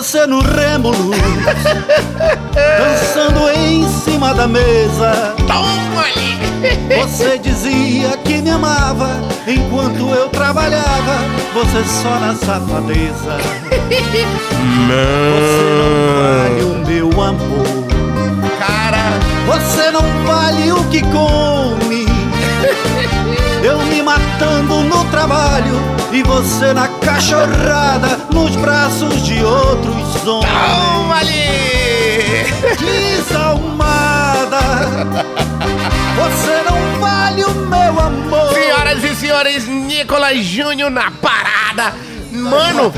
você no Rêmulo, dançando em cima da mesa. Toma ali! Você dizia que me amava enquanto eu trabalhava, você só na safadeza. Você não vale o meu amor, Cara, você não vale o que come. No trabalho e você na cachorrada, nos braços de outros homens. toma ali! Desalmada, você não vale o meu amor. Senhoras e senhores, Nicolas Júnior na parada. Mano,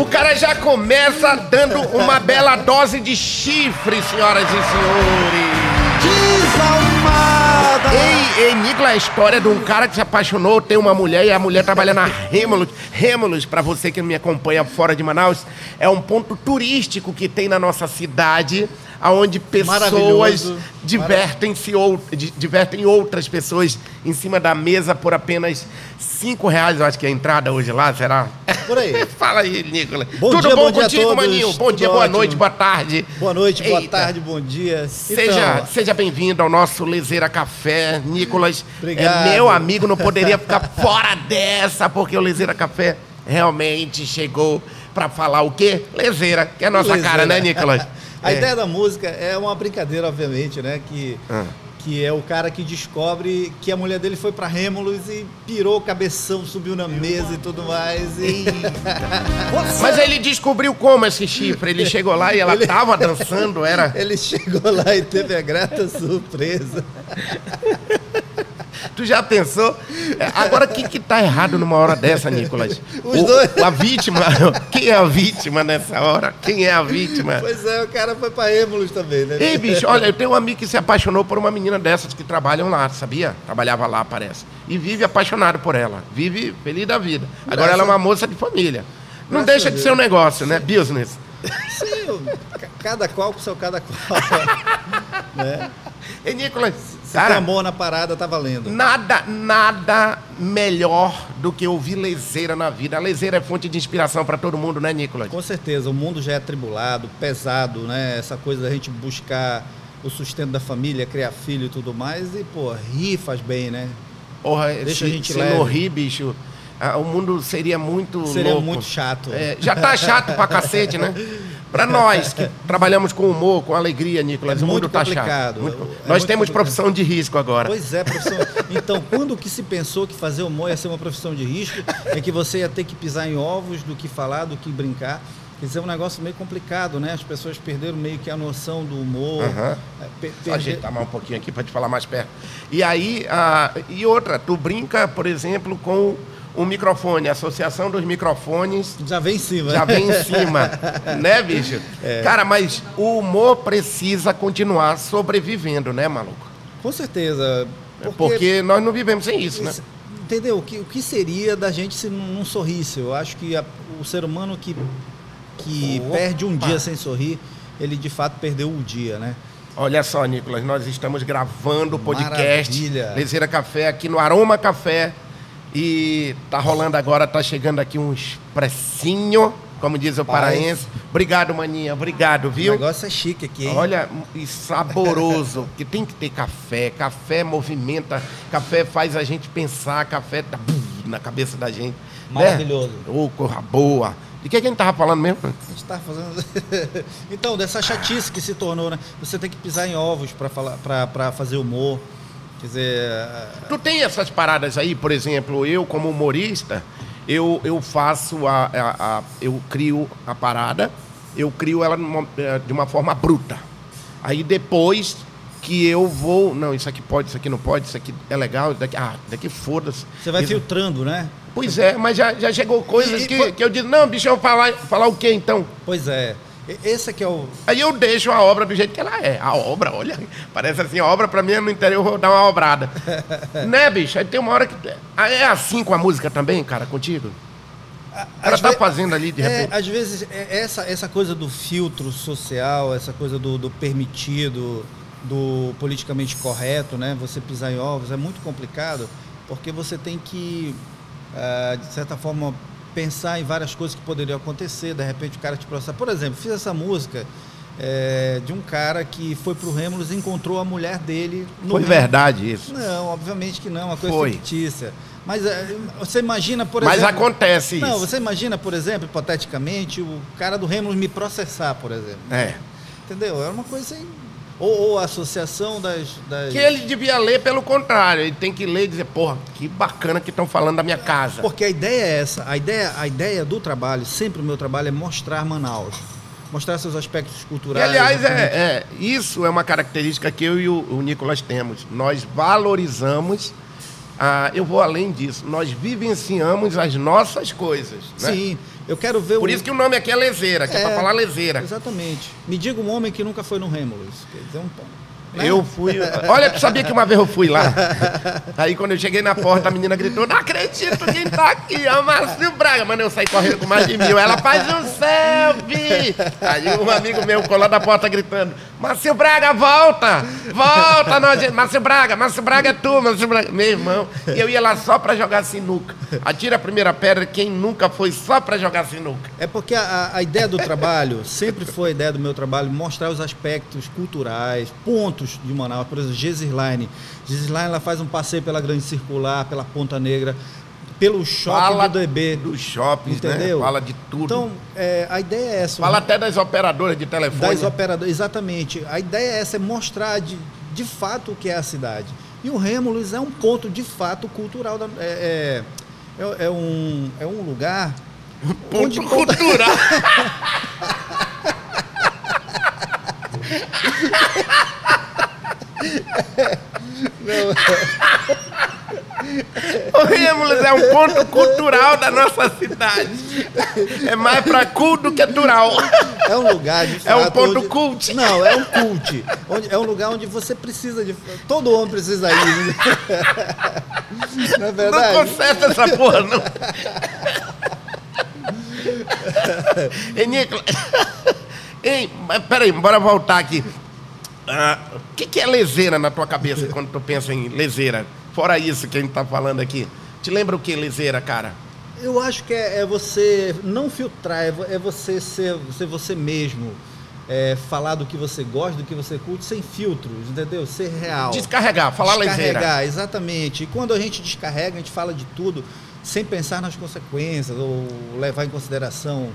o cara já começa dando uma bela dose de chifre, senhoras e senhores. Desalmada. Ei, Nicolas, a história de um cara que se apaixonou, tem uma mulher e a mulher trabalha na Remolus. Remolus, pra você que me acompanha fora de Manaus, é um ponto turístico que tem na nossa cidade, aonde pessoas divertem-se ou di- divertem outras pessoas em cima da mesa por apenas cinco reais, eu acho que é a entrada hoje lá, será? Por aí. Fala aí, Nicolas. Bom Tudo dia, bom, bom dia contigo, todos. maninho? Bom Tudo dia, boa ótimo. noite, boa tarde. Boa noite, boa Eita. tarde, bom dia. Seja, Então, seja bem-vindo ao nosso Lezeira Café. Nicolas Obrigado. é meu amigo, não poderia ficar fora dessa, porque o Lezeira Café realmente chegou pra falar o quê? Lezeira, que é a nossa Lezeira. cara, né, Nicolas? A É. ideia da música é uma brincadeira, obviamente, né? Que, Ah. que é o cara que descobre que a mulher dele foi pra Rêmulos e pirou o cabeção, subiu na mesa e tudo mais. E... Mas ele descobriu como esse chifre. Ele chegou lá e ela Ele- tava dançando, era. Ele chegou lá e teve a grata surpresa. Tu já pensou? Agora, o que que tá errado numa hora dessa, Nicolas? Os O- dois. A vítima. Quem é a vítima nessa hora? Quem é a vítima? Pois é, o cara foi pra Rêmulos também, né? Ei, bicho, olha, eu tenho um amigo que se apaixonou por uma menina dessas que trabalham lá, sabia? Trabalhava lá, parece. E vive apaixonado por ela. Vive feliz da vida. Agora Graças ela é uma moça de família. Não Graças deixa de ser um negócio, né? Business. Sim, cada qual com seu cada qual. né? Ei, Nicolas, Se tem cara, amor na parada, tá valendo. nada, nada melhor do que ouvir lezeira na vida. A lezeira é fonte de inspiração para todo mundo, né, Nicolas? Com certeza, o mundo já é atribulado, pesado, né? Essa coisa da gente buscar o sustento da família, criar filho e tudo mais. E, pô, rir faz bem, né? Porra, Deixa se, a gente se leve. não rir, bicho, ah, o mundo seria muito Seria louco. muito chato. É, já tá chato pra cacete, né? Pra nós que trabalhamos com humor, com alegria, Nicolas, É o mundo muito tá complicado. chato. Muito- É nós temos complicado. profissão de risco agora. Pois é, profissão. Então, quando que se pensou que fazer humor ia ser uma profissão de risco, é que você ia ter que pisar em ovos do que falar, do que brincar. Quer dizer, é um negócio meio complicado, né? As pessoas perderam meio que a noção do humor. É, per- Só ajeitar mais um pouquinho aqui pra te falar mais perto. E aí, ah, e outra, tu brinca, por exemplo, com o microfone, a Associação dos Microfones Já vem em cima. já vem em cima, né, bicho? É. Cara, mas o humor precisa continuar sobrevivendo, né, maluco? Com certeza. Porque, nós não vivemos sem isso, né? Entendeu? O que, o que seria da gente se não, não sorrisse? Eu acho que a- o ser humano que, que Opa! perde um dia sem sorrir, ele de fato perdeu o dia, né? Olha só, Nicolas, nós estamos gravando o podcast Maravilha. Lezeira Café aqui no Aroma Café. E tá rolando agora, tá chegando aqui um expressinho, como diz o paraense. Obrigado, maninha, obrigado, O viu? negócio é chique aqui, hein? Olha, e saboroso, que tem que ter café. Café movimenta, café faz a gente pensar, café tá na cabeça da gente. né? Maravilhoso. Ô, corra boa. De que, que a gente tava falando mesmo? A gente tá fazendo. então, dessa chatice que se tornou, né? Você tem que pisar em ovos para falar, para fazer humor. Quer dizer, Tu tem essas paradas aí, por exemplo, eu como humorista, eu, eu faço a, a- a- eu crio a parada, eu crio ela numa- eh, de uma forma bruta. Aí depois que eu vou, não, isso aqui pode, isso aqui não pode, isso aqui é legal, daqui, ah, daqui foda-se. você vai Isso- filtrando, né? Pois é, mas já, já chegou coisas E- que, foi- que eu digo, não, bicho, eu vou falar, falar o quê então? Pois é. Esse aqui é o. Aí eu deixo a obra do jeito que ela é. A obra, olha, parece assim, a obra pra mim é no interior, eu vou dar uma obrada. né, bicho? Aí tem uma hora que. É assim com a música também, cara, contigo? O cara Às tá ve- fazendo ali de É, repente. às vezes, é, essa, essa coisa do filtro social, essa coisa do, do permitido, do politicamente correto, né? Você pisar em ovos é muito complicado, porque você tem que, ah, de certa forma, pensar em várias coisas que poderiam acontecer, de repente o cara te processar. Por exemplo, fiz essa música é, de um cara que foi pro Rêmulos e encontrou a mulher dele no Foi Rêmulos. verdade isso. Não, obviamente que não, é uma coisa Foi. fictícia. Mas é, você imagina, por Mas exemplo. acontece isso. Não, você imagina, por exemplo, hipoteticamente, o cara do Rêmulos me processar, por exemplo. É. Entendeu? É uma coisa. Ou, ou a associação das. das... Que ele devia ler pelo contrário. Ele tem que ler e dizer, porra, que bacana que estão falando da minha casa. Porque a ideia é essa. A ideia, a ideia do trabalho, sempre o meu trabalho, é mostrar Manaus. Mostrar seus aspectos E, culturais. aliás, é, é, isso é uma característica que eu e o, o Nicolas temos. Nós valorizamos, ah, eu vou além disso, nós vivenciamos as nossas coisas. Né? Sim, eu quero ver Por o. isso que o nome aqui é lezeira, que é, pra falar lezeira. Exatamente. Me diga um homem que nunca foi no Rêmulos. Quer dizer, um. Né? Eu fui. Olha, tu sabia que uma vez eu fui lá? Aí quando eu cheguei na porta, a menina gritou: Não acredito quem tá aqui, é o Márcio Braga. Mano, eu saí correndo com mais de mil. Ela faz um selfie. Aí um amigo meu colou na porta gritando: Márcio Braga, volta! Volta, nós. Márcio Braga, Márcio Braga é tu, Márcio Braga. Meu irmão, e eu ia lá só pra jogar sinuca. Atira a primeira pedra quem nunca foi só pra jogar sinuca. É porque a, a ideia do trabalho, sempre foi a ideia do meu trabalho, mostrar os aspectos culturais, pontos de Manaus. Por exemplo, Geserline. Geserline ela faz um passeio pela Grande Circular, pela Ponta Negra, pelo shopping Fala do DB. dos shoppings, Entendeu? né? Fala de tudo. Então, é, a ideia é essa. Fala até das operadoras de telefone. das operadoras. Exatamente. A ideia é essa, é mostrar de, de fato o que é a cidade. E o Rêmulos é um ponto de fato cultural. Da, é, é, é, é um, é um lugar Ponto onde cultural. O Rêmulos é um ponto cultural da nossa cidade. É mais pra culto do que tural. É um lugar de É um fato, ponto onde- cult. Não, é um cult. Onde- é um lugar onde você precisa de. Todo homem precisa ir. Não é Não verdade? conserta essa porra, não. Ei, Nicolas. Ei, peraí, bora voltar aqui. Ah, O que, que é lezeira na tua cabeça quando tu pensa em lezeira? Fora isso que a gente tá falando aqui. Te lembra o que lezeira, cara? Eu acho que é, é você não filtrar, é, é você ser, ser você mesmo. É, falar do que você gosta, do que você curte, sem filtros, entendeu? Ser real. Descarregar, falar lezeira. Descarregar, exatamente. E quando a gente descarrega, a gente fala de tudo sem pensar nas consequências ou levar em consideração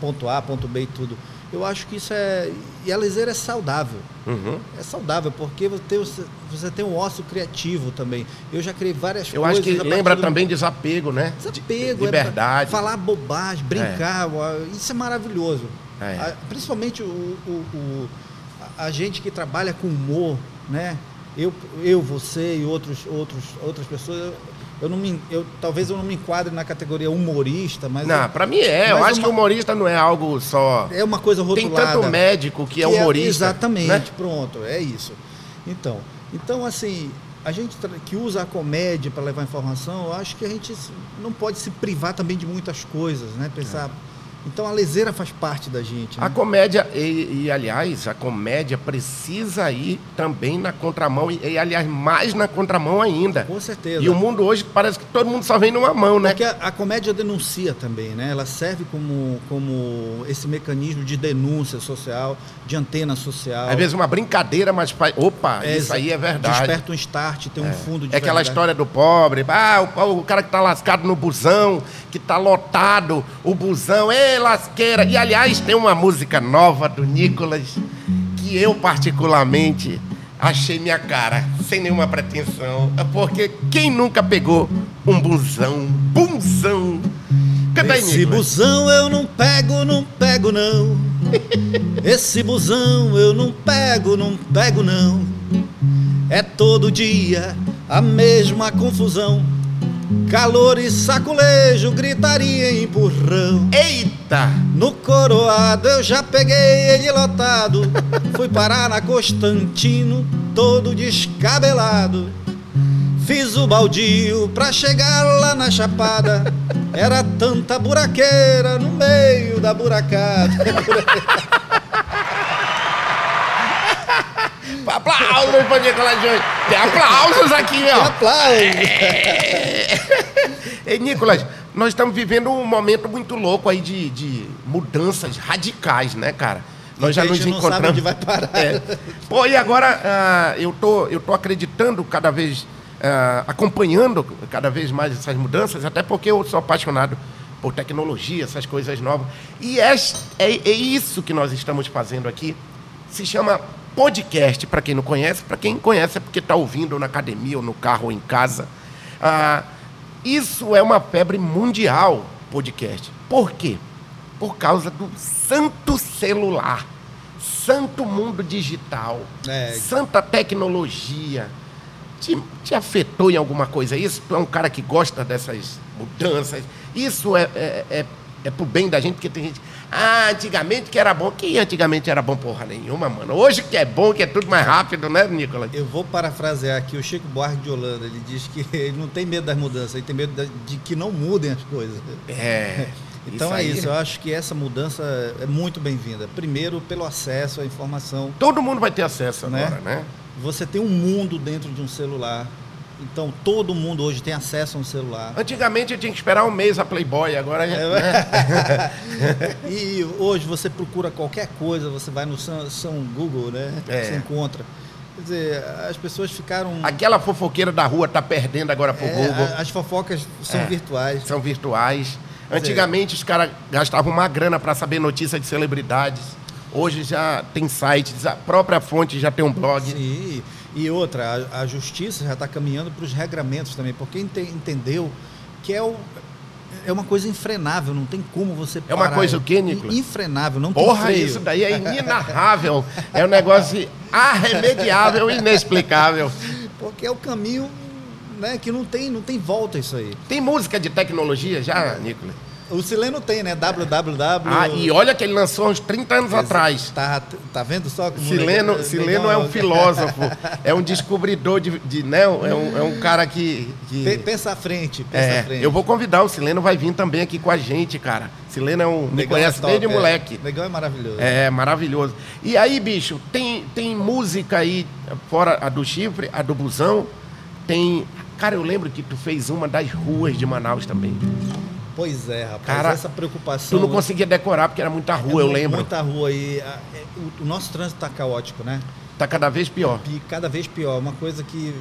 ponto A, ponto B e tudo. Eu acho que isso é. E a lezeira é saudável. Uhum. É saudável, porque você você tem um ócio criativo também. Eu já criei várias Eu coisas. acho que lembra do- também desapego, né? Desapego, De- liberdade. É, falar bobagem, brincar, isso é maravilhoso. É. Principalmente o, o- o- a, a gente que trabalha com humor, né? Eu, eu você e outros, outros, outras pessoas, eu, não me, eu, talvez eu não me enquadre na categoria humorista, mas Não, pra mim é. Eu acho uma- que humorista não é algo só. é uma coisa Tem rotulada. tanto médico que, é humorista. exatamente, né? pronto, é isso. Então, então assim, a gente que usa a comédia para levar informação, eu acho que a gente não pode se privar também de muitas coisas, né? Pensar. Então a leseira faz parte da gente. É. A Né? comédia, e, e, aliás, a comédia precisa ir também na contramão, e, e, aliás, mais na contramão ainda. Com certeza. E o mundo hoje parece que todo mundo só vem numa mão, né? Porque a, a comédia denuncia também, né? Ela serve como, como esse mecanismo de denúncia social, de antena social. Às vezes uma brincadeira, mas. Opa, É, isso aí é verdade. Desperta um start, tem um fundo de É aquela verdade. história do pobre, ah, o, o cara que tá lascado no busão, que tá lotado, o busão, lasqueira. E aliás, tem uma música nova do Nicolas que eu particularmente achei minha cara, sem nenhuma pretensão. É Porque quem nunca pegou um busão, busão? Canta aí, Esse Nicolas. busão eu não pego, não pego não. Esse busão eu não pego, não pego não. É todo dia a mesma confusão. Calor e saculejo, gritaria e empurrão. Eita! No coroado eu já peguei ele lotado. Fui parar na Constantino, todo descabelado. Fiz o baldio pra chegar lá na chapada. Era tanta buraqueira no meio da buracada. Aplausos para Nicolas Júnior. Tem aplausos aqui, ó. aplausos. Ei, Nicolas, nós estamos vivendo um momento muito louco aí de, de mudanças radicais, né, cara? Nós já nos encontramos. sabe onde vai parar. É. Pô, e agora ah, eu tô, eu tô acreditando cada vez, ah, acompanhando cada vez mais essas mudanças, até porque eu sou apaixonado por tecnologia, essas coisas novas. E é, é, é isso que nós estamos fazendo aqui. Se chama podcast, para quem não conhece. Para quem conhece é porque está ouvindo na academia, ou no carro, ou em casa. Ah, isso é uma febre mundial, podcast. Por quê? Por causa do santo celular, santo mundo digital, É. santa tecnologia. Te, te afetou em alguma coisa isso? Tu é um cara que gosta dessas mudanças. Isso é, é, é, é pro bem da gente, porque tem gente. Ah, antigamente que era bom. Que antigamente era bom porra nenhuma, mano. Hoje que é bom, que é tudo mais rápido, né, Nicolas? Eu vou parafrasear aqui o Chico Buarque de Holanda. Ele diz que ele não tem medo das mudanças, ele tem medo de que não mudem as coisas. É. Então é aí- isso, eu acho que essa mudança é muito bem-vinda. Primeiro, pelo acesso à informação. Todo mundo vai ter acesso Né? agora, né? Você tem um mundo dentro de um celular. Então, todo mundo hoje tem acesso a um celular. Antigamente eu tinha que esperar um mês a Playboy, agora É, né? E hoje você procura qualquer coisa, você vai no São, São Google, né? É. Você encontra. Quer dizer, as pessoas ficaram. aquela fofoqueira da rua tá perdendo agora pro É, Google. a- as fofocas são É. virtuais. São virtuais. Antigamente os caras gastavam uma grana para saber notícia de celebridades. Hoje já tem sites, a própria fonte já tem um blog. Sim. E outra, a, a justiça já está caminhando para os regramentos também, porque ente- entendeu que é, o, é uma coisa infrenável, não tem como você É uma parar. coisa o quê, Nicolas? Infrenável, não Porra, tem freio. isso daí é inenarrável. é um negócio arremediável, inexplicável. Porque é o caminho né, que não tem, não tem volta isso aí. Tem música de tecnologia já, Nicolas? O Sileno tem, né? www. Ah, e olha que ele lançou uns 30 anos atrás. Tá, tá vendo só como Sileno, legal- Sileno é um filósofo, é um descobridor de, de né? É um, é um cara que, que- Pe- Pensa à frente, pensa é, à frente. eu vou convidar o Sileno vai vir também aqui com a gente, cara. Sileno é um me Negão conhece é top, desde é. moleque. Legal é maravilhoso. É maravilhoso. E aí, bicho, tem, tem música aí, fora a do chifre, a do busão, tem. Cara, eu lembro que tu fez uma das ruas de Manaus também. Pois é, rapaz. Cara, essa preocupação. Tu não conseguia decorar porque era muita rua, é eu lembro. Muita rua e a- é, o, o nosso trânsito tá caótico, né? Tá cada vez pior. E cada vez pior. Uma coisa que,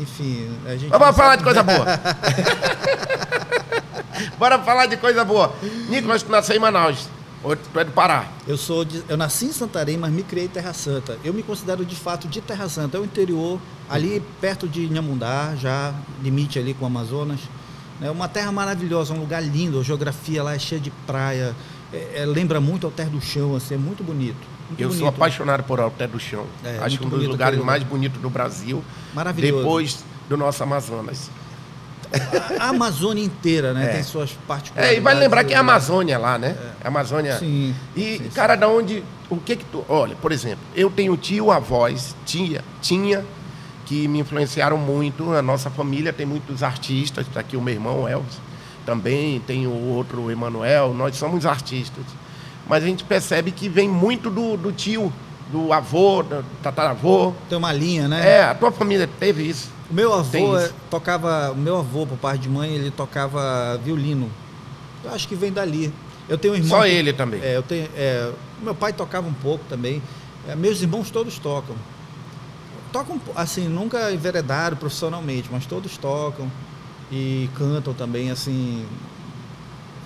enfim, a gente. Mas vamos falar sabe- de coisa boa. Bora falar de coisa boa. Nicolas, tu nasceu em Manaus. Ou tu é do Pará. Eu sou de- eu nasci em Santarém, mas me criei em Terra Santa. Eu me considero de fato de Terra Santa, é o interior, ali perto de Inhamundá, já limite ali com o Amazonas. É uma terra maravilhosa, um lugar lindo, a geografia lá é cheia de praia, é- é- lembra muito Alter do Chão, assim, é muito bonito. muito Eu sou bonito. apaixonado por Alté do Chão. É, Acho muito um dos lugares mais bonitos do Brasil. Maravilhoso. Depois do nosso Amazonas. A Amazônia inteira, né, É. tem suas particularidades. É, e vai lembrar que é a Amazônia lá, né? A Amazônia. Sim. E, sim, sim. cara, da onde. O que que tu. Olha, por exemplo, eu tenho tio, avós, tia, tinha, que me influenciaram muito. A nossa família tem muitos artistas. Está aqui o meu irmão, Elvis. Também tem o outro, Emanuel. Nós somos artistas. Mas a gente percebe que vem muito do, do tio, do avô, do tataravô. Tem uma linha, né? É, a tua família teve isso. O meu avô eh, tocava, o meu avô, por parte de mãe, ele tocava violino. Eu acho que vem dali. Eu tenho um irmão. Só que- ele também. É, eu tenho, é, meu pai tocava um pouco também. É, meus irmãos todos tocam. Tocam, assim, nunca enveredaram profissionalmente, mas todos tocam e cantam também, assim,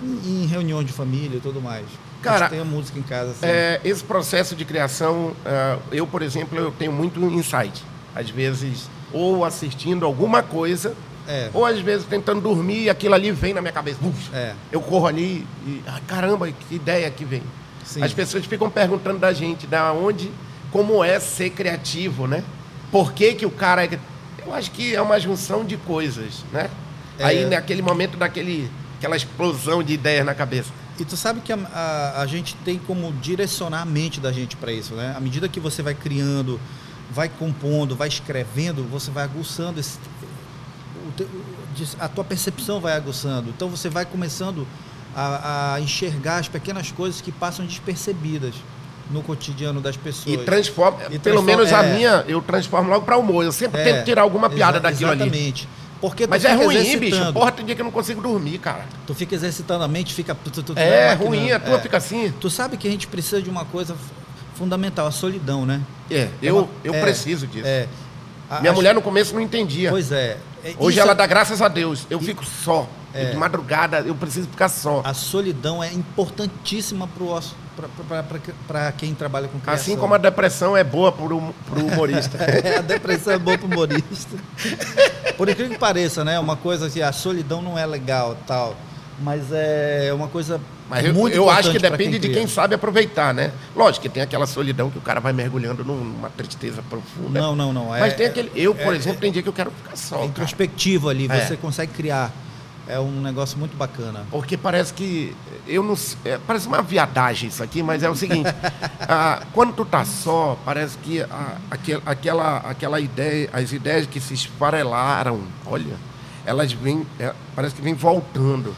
em, em reuniões de família e tudo mais. Cara, tem a música em casa, assim. É, esse processo de criação, ah, eu, por exemplo, eu tenho muito insight. Às vezes, ou assistindo alguma coisa, É. ou às vezes tentando dormir e aquilo ali vem na minha cabeça. Uf, É. Eu corro ali e, ah, caramba, que ideia que vem. Sim. As pessoas ficam perguntando da gente, da onde, como é ser criativo, né? Por que, que o cara. é- Eu acho que é uma junção de coisas, né? É. Aí, naquele momento, daquele, aquela explosão de ideias na cabeça. E tu sabe que a, a, a gente tem como direcionar a mente da gente para isso, né? À medida que você vai criando, vai compondo, vai escrevendo, você vai aguçando esse, a tua percepção vai aguçando. Então você vai começando a, a enxergar as pequenas coisas que passam despercebidas no cotidiano das pessoas. E transforma, E pelo transforma- menos a é. minha, eu transformo logo para humor. Eu sempre É, tento tirar alguma piada exa- daquilo ali. Exatamente. Porque tu Mas é ruim, exercitando. bicho. Porra, tem dia que eu não consigo dormir, cara. Tu fica exercitando a mente, fica. Tu, tu, É máquina- ruim, a tua é. fica assim. Tu sabe que a gente precisa de uma coisa fundamental, a solidão, né? É, eu, uma- eu é, preciso disso. É. A- Minha mulher no começo não entendia. Pois é. É, Hoje isso- ela dá graças a Deus. Eu fico só. É. De madrugada eu preciso ficar só. A solidão é importantíssima para quem trabalha com criação. Assim como a depressão é boa pro, pro humorista. É, a depressão é boa pro humorista. Por incrível que pareça, né? Uma coisa que a solidão não é legal tal. Mas é uma coisa Mas eu, muito eu acho que depende de cria. quem sabe aproveitar, né? Lógico que tem aquela solidão que o cara vai mergulhando numa tristeza profunda. Não, não, não. É, Mas tem aquele. Eu, por é- exemplo, tem dia que eu quero ficar só. é cara. introspectivo ali, É. você consegue criar. É um negócio muito bacana. Porque parece que. Eu não é, Parece uma viadagem isso aqui, mas é o seguinte: ah, quando tu tá só, parece que ah, aquel- aquela, aquela ideia, as ideias que se esfarelaram, olha, elas vêm. é, parece que vêm voltando.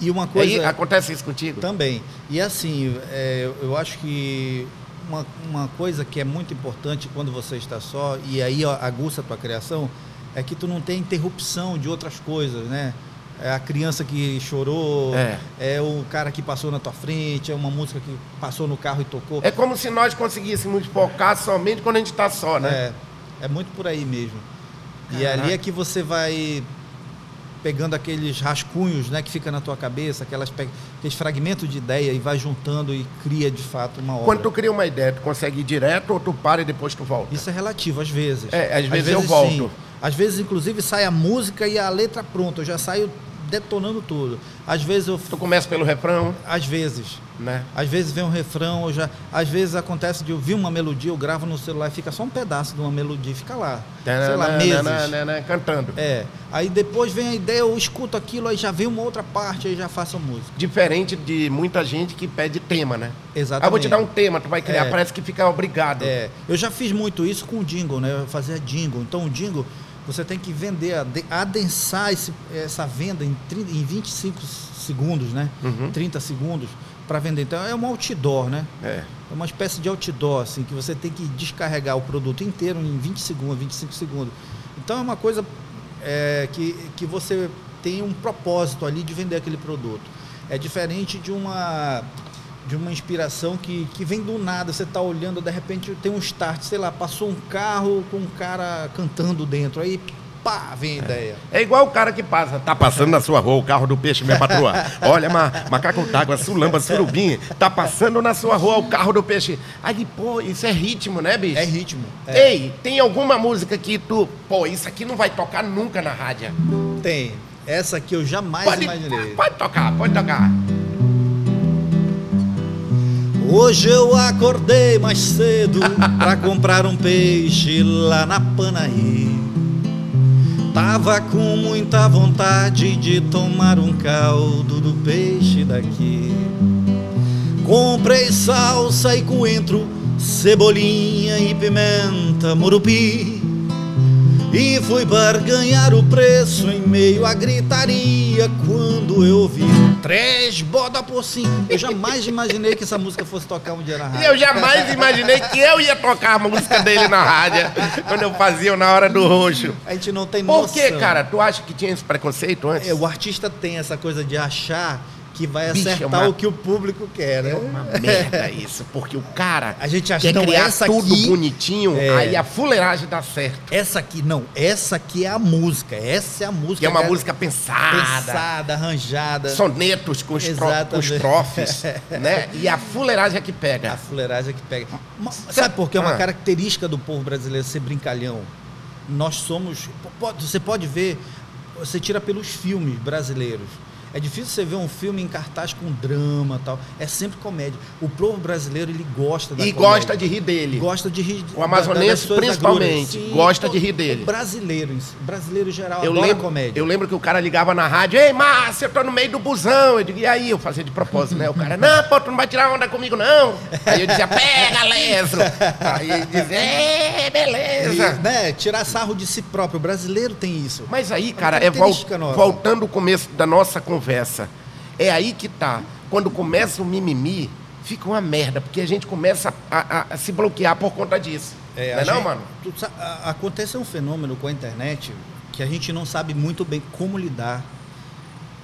E uma Aí, coisa acontece isso contigo? também. E assim, é, eu acho que uma, uma coisa que é muito importante quando você está só, e aí aguça a tua criação, é que tu não tem interrupção de outras coisas, né? É a criança que chorou, É. é o cara que passou na tua frente, é uma música que passou no carro e tocou. É como se nós conseguíssemos focar somente quando a gente está só, né? É, é muito por aí mesmo. E Caraca. ali é que você vai pegando aqueles rascunhos né, que fica na tua cabeça, aquelas, aqueles fragmentos de ideia e vai juntando e cria de fato uma obra. Quando tu cria uma ideia, tu consegue ir direto ou tu para e depois tu volta? Isso é relativo, às vezes. É, às vezes eu volto. sim. Às vezes, inclusive, sai a música e a letra pronta. Eu já saio detonando tudo. Às vezes eu. Tu começa pelo refrão, Às vezes. né? Às vezes vem um refrão, já, às vezes acontece de ouvir uma melodia, eu gravo no celular e fica só um pedaço de uma melodia, fica lá. sei lá, meses. Tananana, Cantando. É. Aí depois vem a ideia, eu escuto aquilo, aí já vem uma outra parte, aí já faço a música. Diferente de muita gente que pede tema, né? Exatamente. Ah, vou te dar um tema, tu vai criar, É. parece que fica obrigado. É, eu já fiz muito isso com o jingle, né? Eu fazia jingle. Então o jingle, você tem que vender, ade- adensar esse- essa venda em, 30, em 25 segundos, né? Uhum. 30 segundos para vender. Então é um outdoor, né? É. É uma espécie de outdoor, assim, que você tem que descarregar o produto inteiro em 20 segundos, 25 segundos. Então é uma coisa é, que, que você tem um propósito ali de vender aquele produto. É diferente de uma de uma inspiração que, que vem do nada, você está olhando, de repente tem um start, sei lá, passou um carro com um cara cantando dentro, aí pá, vem a ideia. É igual o cara que passa, tá passando na sua rua o carro do peixe, minha patroa. Olha, ma, macaco d'água, sulamba, surubim, tá passando na sua rua o carro do peixe. Aí, pô, isso é ritmo, né, bicho? É ritmo. É, Ei, tem alguma música que tu, pô, isso aqui não vai tocar nunca na rádio? tem. Essa aqui eu jamais Pode, imaginei. pode tocar, pode tocar. Hoje eu acordei mais cedo pra comprar um peixe lá na Panaí. Tava com muita vontade de tomar um caldo do peixe daqui. Comprei salsa e coentro, cebolinha e pimenta murupi. E fui barganhar o preço em meio à gritaria quando eu vi três boda por cinco. Eu jamais imaginei que essa música fosse tocar um dia na rádio. eu jamais imaginei que eu ia tocar a música dele na rádio quando eu fazia na hora do roxo. A gente não tem noção. Por que, cara? Tu acha que tinha esse preconceito antes? É, o artista tem essa coisa de achar que vai Bicho, é acertar uma- o que o público quer, né? É uma merda isso, porque o cara A gente acha quer não, criar tudo aqui- bonitinho, É. aí a fuleiragem dá certo. Essa aqui, não, essa aqui é a música. Essa é a música. Que é uma cara, música pensada, pensada, arranjada. sonetos com, estro com estrofes, né? E a fuleiragem é que A pega. fuleiragem é que pega. Ma- Sabe por quê? É uma Ah. característica do povo brasileiro ser brincalhão. Nós somos. Você pode ver, você tira pelos filmes brasileiros. É difícil você ver um filme em cartaz com drama tal. É sempre comédia. O povo brasileiro, ele gosta da E comédia. gosta de rir dele. Gosta de rir. O amazonense, da- principalmente, agruras. gosta de rir dele. O brasileiro, em si, o brasileiro geral, Eu adora lembro, comédia. eu lembro que o cara ligava na rádio, ei, Márcio, eu tô no meio do busão. Eu digo, e aí? Eu fazia de propósito, né? O cara, não, pô, tu não vai tirar onda comigo, não. Aí eu dizia, pega, Lesro. Aí ele dizia, é, E, beleza. né, tirar sarro de si próprio. O brasileiro tem isso. Mas aí, cara, uma é vol nossa. voltando ao começo da nossa conversa. É aí que tá. Quando começa o mimimi, fica uma merda, porque a gente começa a, a- a se bloquear por conta disso. É, não é não, gente- mano? tu a- acontece um fenômeno com a internet que a gente não sabe muito bem como lidar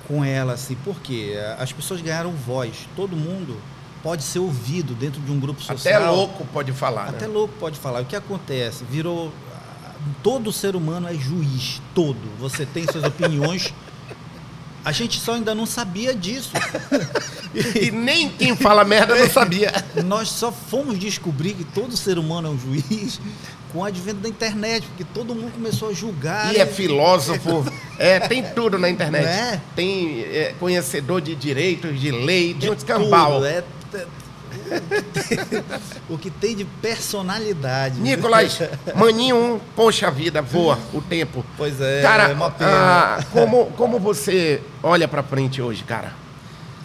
com ela, assim, porque as pessoas ganharam voz, todo mundo pode ser ouvido dentro de um grupo social. Até louco pode falar. Até né? louco pode falar. O que acontece? Virou. Todo ser humano é juiz, todo. Você tem suas opiniões. A gente só ainda não sabia disso. e nem quem fala merda não sabia. Nós só fomos descobrir que todo ser humano é um juiz com o advento da internet, porque todo mundo começou a julgar. E é filósofo, é, tem tudo na internet. É? Tem é, conhecedor de direitos, de lei, tem é um escambau. Tudo, é, o que tem de personalidade. Nicolas, maninho um, poxa vida, voa o tempo. Pois é, cara, é uma pena. Ah, como, como você olha pra frente hoje, cara?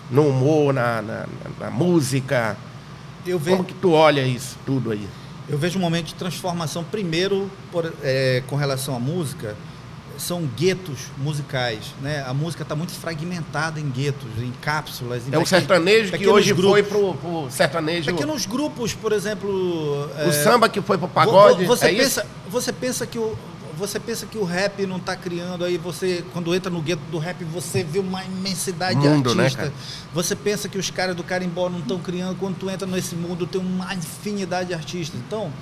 No humor, na, na, na música. Eu vejo, como que tu olha isso tudo aí? Eu vejo um momento de transformação, primeiro, por, é, com relação à música são guetos musicais, né? A música está muito fragmentada em guetos, em cápsulas. Em é um sertanejo que hoje grupos. foi pro, pro sertanejo. Pequenos grupos, por exemplo. O é... samba que foi pro pagode. Você é pensa, isso? você pensa que o você pensa que o rap não está criando aí você quando entra no gueto do rap você vê uma imensidade mundo, de artista. Né, você pensa que os caras do carimbó não estão criando quando tu entra nesse mundo tem uma infinidade de artistas. Então,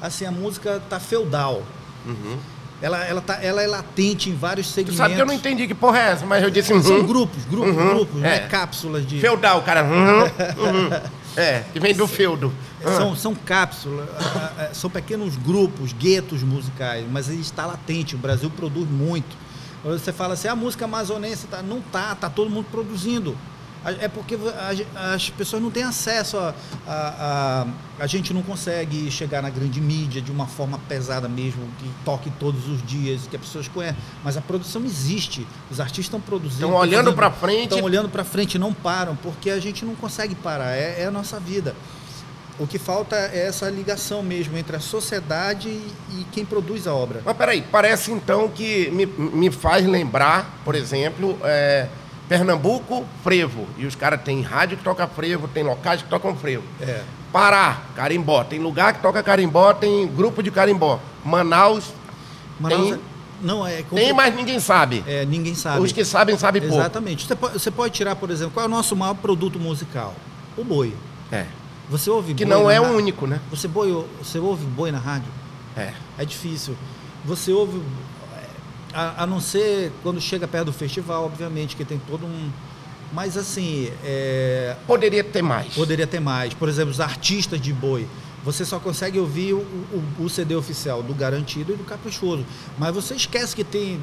assim a música tá feudal. Uhum. Ela, ela, tá, ela é latente em vários segmentos. Tu sabe que eu não entendi que porra é essa, mas eu disse. Uhum. São grupos, grupos, uhum. grupos, é. né? cápsulas de. Feudal, cara. Uhum. uhum. é, que vem do feudo. São, são cápsulas, são pequenos grupos, guetos musicais, mas ele está latente. O Brasil produz muito. Você fala assim, a música amazonense tá, não tá, tá todo mundo produzindo. É porque as pessoas não têm acesso a, a, a, a. gente não consegue chegar na grande mídia de uma forma pesada mesmo, que toque todos os dias, que as pessoas conhecem. Mas a produção existe. Os artistas estão produzindo. Estão olhando para frente. Estão olhando para frente não param, porque a gente não consegue parar. É, é, a nossa vida. O que falta é essa ligação mesmo entre a sociedade e quem produz a obra. Mas peraí, parece então que me, me faz lembrar, por exemplo. É Pernambuco, frevo. E os caras têm rádio que toca frevo, tem locais que tocam frevo. É. Pará, carimbó. Tem lugar que toca carimbó, tem grupo de carimbó. Manaus, Manaus tem... É... Não, é Tem, mas ninguém sabe. É, ninguém sabe. Os que sabem, sabem pouco. Exatamente. Você pode, você pode tirar, por exemplo, qual é o nosso maior produto musical? O boi. É. Você ouve Que não é o único, né? Você, boi, você ouve boi na rádio? É. É difícil. Você ouve a, a, não ser quando chega perto do festival, obviamente, que tem todo um. Mas assim. É... Poderia ter mais. Poderia ter mais. Por exemplo, os artistas de boi. Você só consegue ouvir o, o, o CD oficial do Garantido e do Caprichoso. Mas você esquece que tem.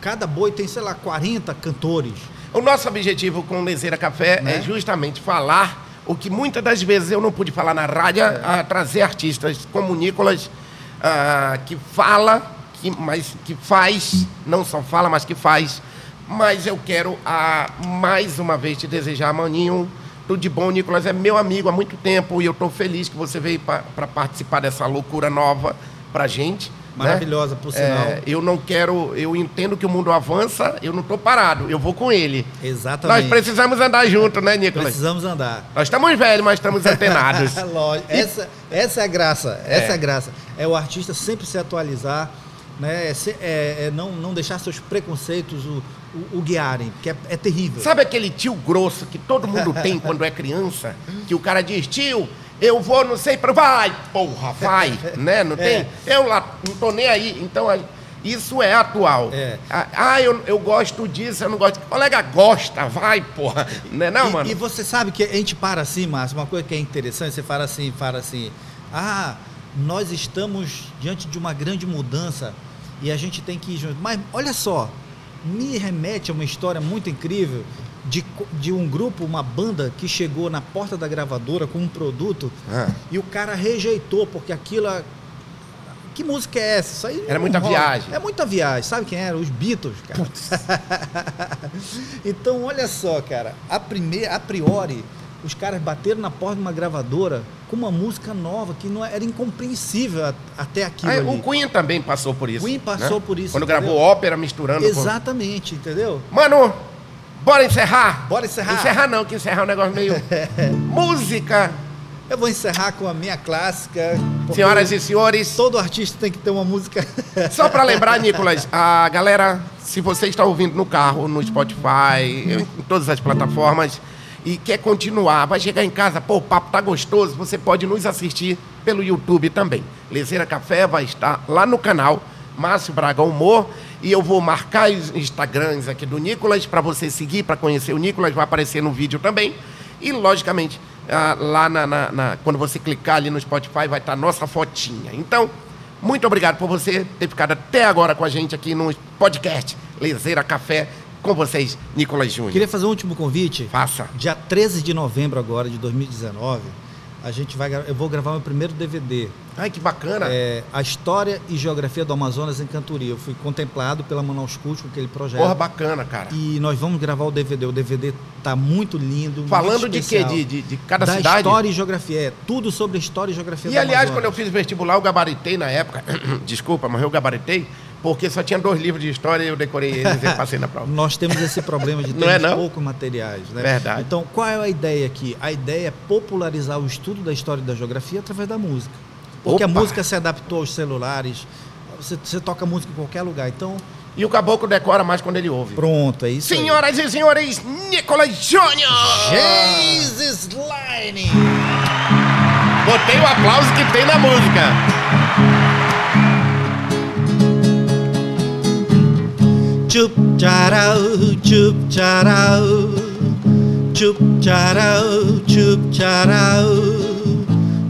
Cada boi tem, sei lá, 40 cantores. O nosso objetivo com o Lezeira Café né? é justamente falar o que muitas das vezes eu não pude falar na rádio, é. a trazer artistas como Nicolas, uh, que fala que, mas que faz, não só fala, mas que faz. Mas eu quero, a, mais uma vez, te desejar, Maninho, tudo de bom. Nicolas é meu amigo há muito tempo e eu estou feliz que você veio para participar dessa loucura nova para gente. Né? Maravilhosa, né? por sinal. É, eu não quero, eu entendo que o mundo avança, eu não estou parado, eu vou com ele. Exatamente. Nós precisamos andar junto, né, Nicolas? Precisamos andar. Nós estamos velhos, mas estamos antenados. Lógico. Essa, essa é a graça, essa é. é a graça. É o artista sempre se atualizar, né? É, é, é, não, não deixar seus preconceitos o, o, o guiarem, que é, é, terrível. Sabe aquele tio grosso que todo mundo tem quando é criança? Que o cara diz, tio, eu vou, não sei, para vai, porra, vai, né? Não tem? É. Eu lá, não tô nem aí. Então, isso é atual. É. Ah, eu, eu gosto disso, eu não gosto. O colega gosta, vai, porra. Não é não, e, mano? E você sabe que a gente para assim, Márcio, uma coisa que é interessante, você fala assim, fala assim, ah nós estamos diante de uma grande mudança e a gente tem que ir junto. Mas olha só, me remete a uma história muito incrível de, de um grupo, uma banda que chegou na porta da gravadora com um produto ah. e o cara rejeitou, porque aquilo. Que música é essa? Isso aí Era muita rola. viagem. É muita viagem. Sabe quem era? Os Beatles, cara. então, olha só, cara. A, primeir, a priori, os caras bateram na porta de uma gravadora com uma música nova que não era incompreensível até aquilo. Ah, o Queen também passou por isso. Queen passou né? por isso. Quando entendeu? gravou ópera misturando. Exatamente, com... entendeu? Mano, bora encerrar? Bora encerrar. Encerrar não, que encerrar é um negócio meio. música Eu vou encerrar com a minha clássica. Senhoras e senhores, Todo artista tem que ter uma música. Só para lembrar, Nicolas, a galera, se você está ouvindo no carro, no Spotify, em todas as plataformas e quer continuar, vai chegar em casa, pô, o papo tá gostoso, você pode nos assistir pelo YouTube também. Lezeira Café vai estar lá no canal Márcio Braga Humor e eu vou marcar os Instagrams aqui do Nicolas para você seguir, para conhecer o Nicolas, vai aparecer no vídeo também. E, logicamente, ah, lá na, na- na- quando você clicar ali no Spotify, vai estar nossa fotinha. Então, muito obrigado por você ter ficado até agora com a gente aqui no podcast Lezeira Café, com vocês, Nicolas Júnior. Queria fazer um último convite. Faça. Dia 13 de novembro agora de 2019, a gente vai, eu vou gravar meu primeiro DVD. Ai, que bacana. É, a história e geografia do Amazonas em Cantoria. Eu fui contemplado pela Manaus Cult com aquele projeto. Porra, bacana, cara. E nós vamos gravar o DVD. O DVD tá muito lindo. Falando muito de quê? De, de, de cada da cidade? história e geografia. É tudo sobre a história e geografia E do aliás, Amazonas. quando eu fiz vestibular, eu gabaritei na época. Desculpa, mas eu gabaritei porque só tinha dois livros de história e eu decorei eles e passei na prova. Nós temos esse problema de é, ter não? poucos materiais. Né? Verdade. Então, qual é a ideia aqui? A ideia é popularizar o estudo da história e da geografia através da música. Porque Opa! a música se adaptou aos celulares, você, você toca música em qualquer lugar. Então, E o caboclo decora mais quando ele ouve. pronto, é isso aí. Senhoras e senhores, Nicolas Júnior! Jesus Line! Botei o aplauso que tem na música. Chup charau, chup charau, chup charau, chup charau,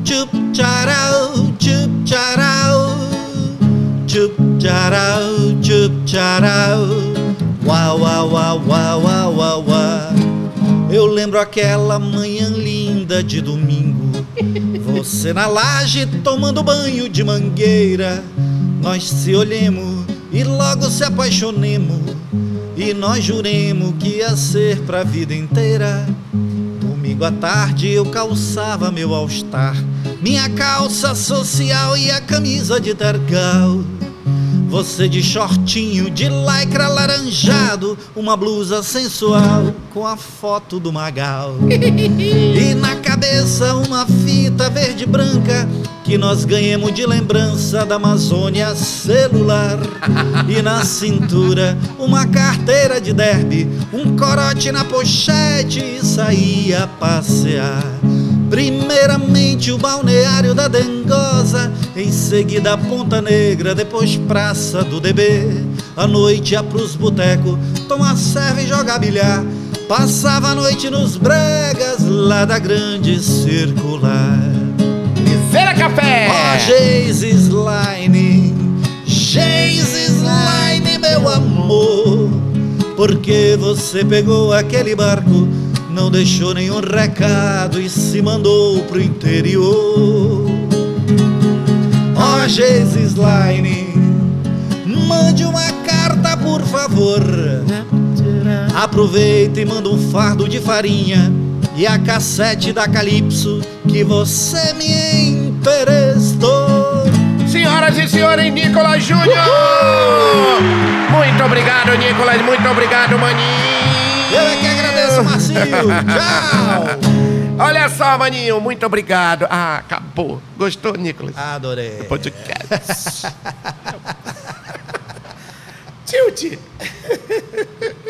chup charau, chup charau, chup chup uau, uau, uau, uau, uau, uau. Eu lembro aquela manhã linda de domingo. Você na laje tomando banho de mangueira. Nós se olhemos e logo se apaixonemos. E nós juremos que ia ser pra vida inteira. Domingo à tarde eu calçava meu all-star. Minha calça social e a camisa de tergal. Você de shortinho, de lycra laranjado, uma blusa sensual com a foto do Magal. E na cabeça uma fita verde branca que nós ganhamos de lembrança da Amazônia celular. E na cintura uma carteira de derby, um corote na pochete e saía passear. Primeiramente o balneário da Dengosa, em seguida a Ponta Negra, depois Praça do DB. À noite ia pros botecos, tomar serva e jogar bilhar. Passava a noite nos bregas lá da grande circular. Lezeira Café! Ó, Jesus Line, Jesus Line, meu amor. Porque você pegou aquele barco, não deixou nenhum recado e se mandou pro interior. Ó, Jesus Line, mande uma carta, por favor. Aproveita e manda um fardo de farinha e a cassete da Calypso que você me emprestou. Senhoras e senhores, Nicolas Júnior! Muito obrigado, Nicolas. Muito obrigado, maninho. Eu é que agradeço, Marcinho. Tchau. Olha só, maninho. Muito obrigado. Ah, acabou. Gostou, Nicolas? Adorei. Podcast. Tilt.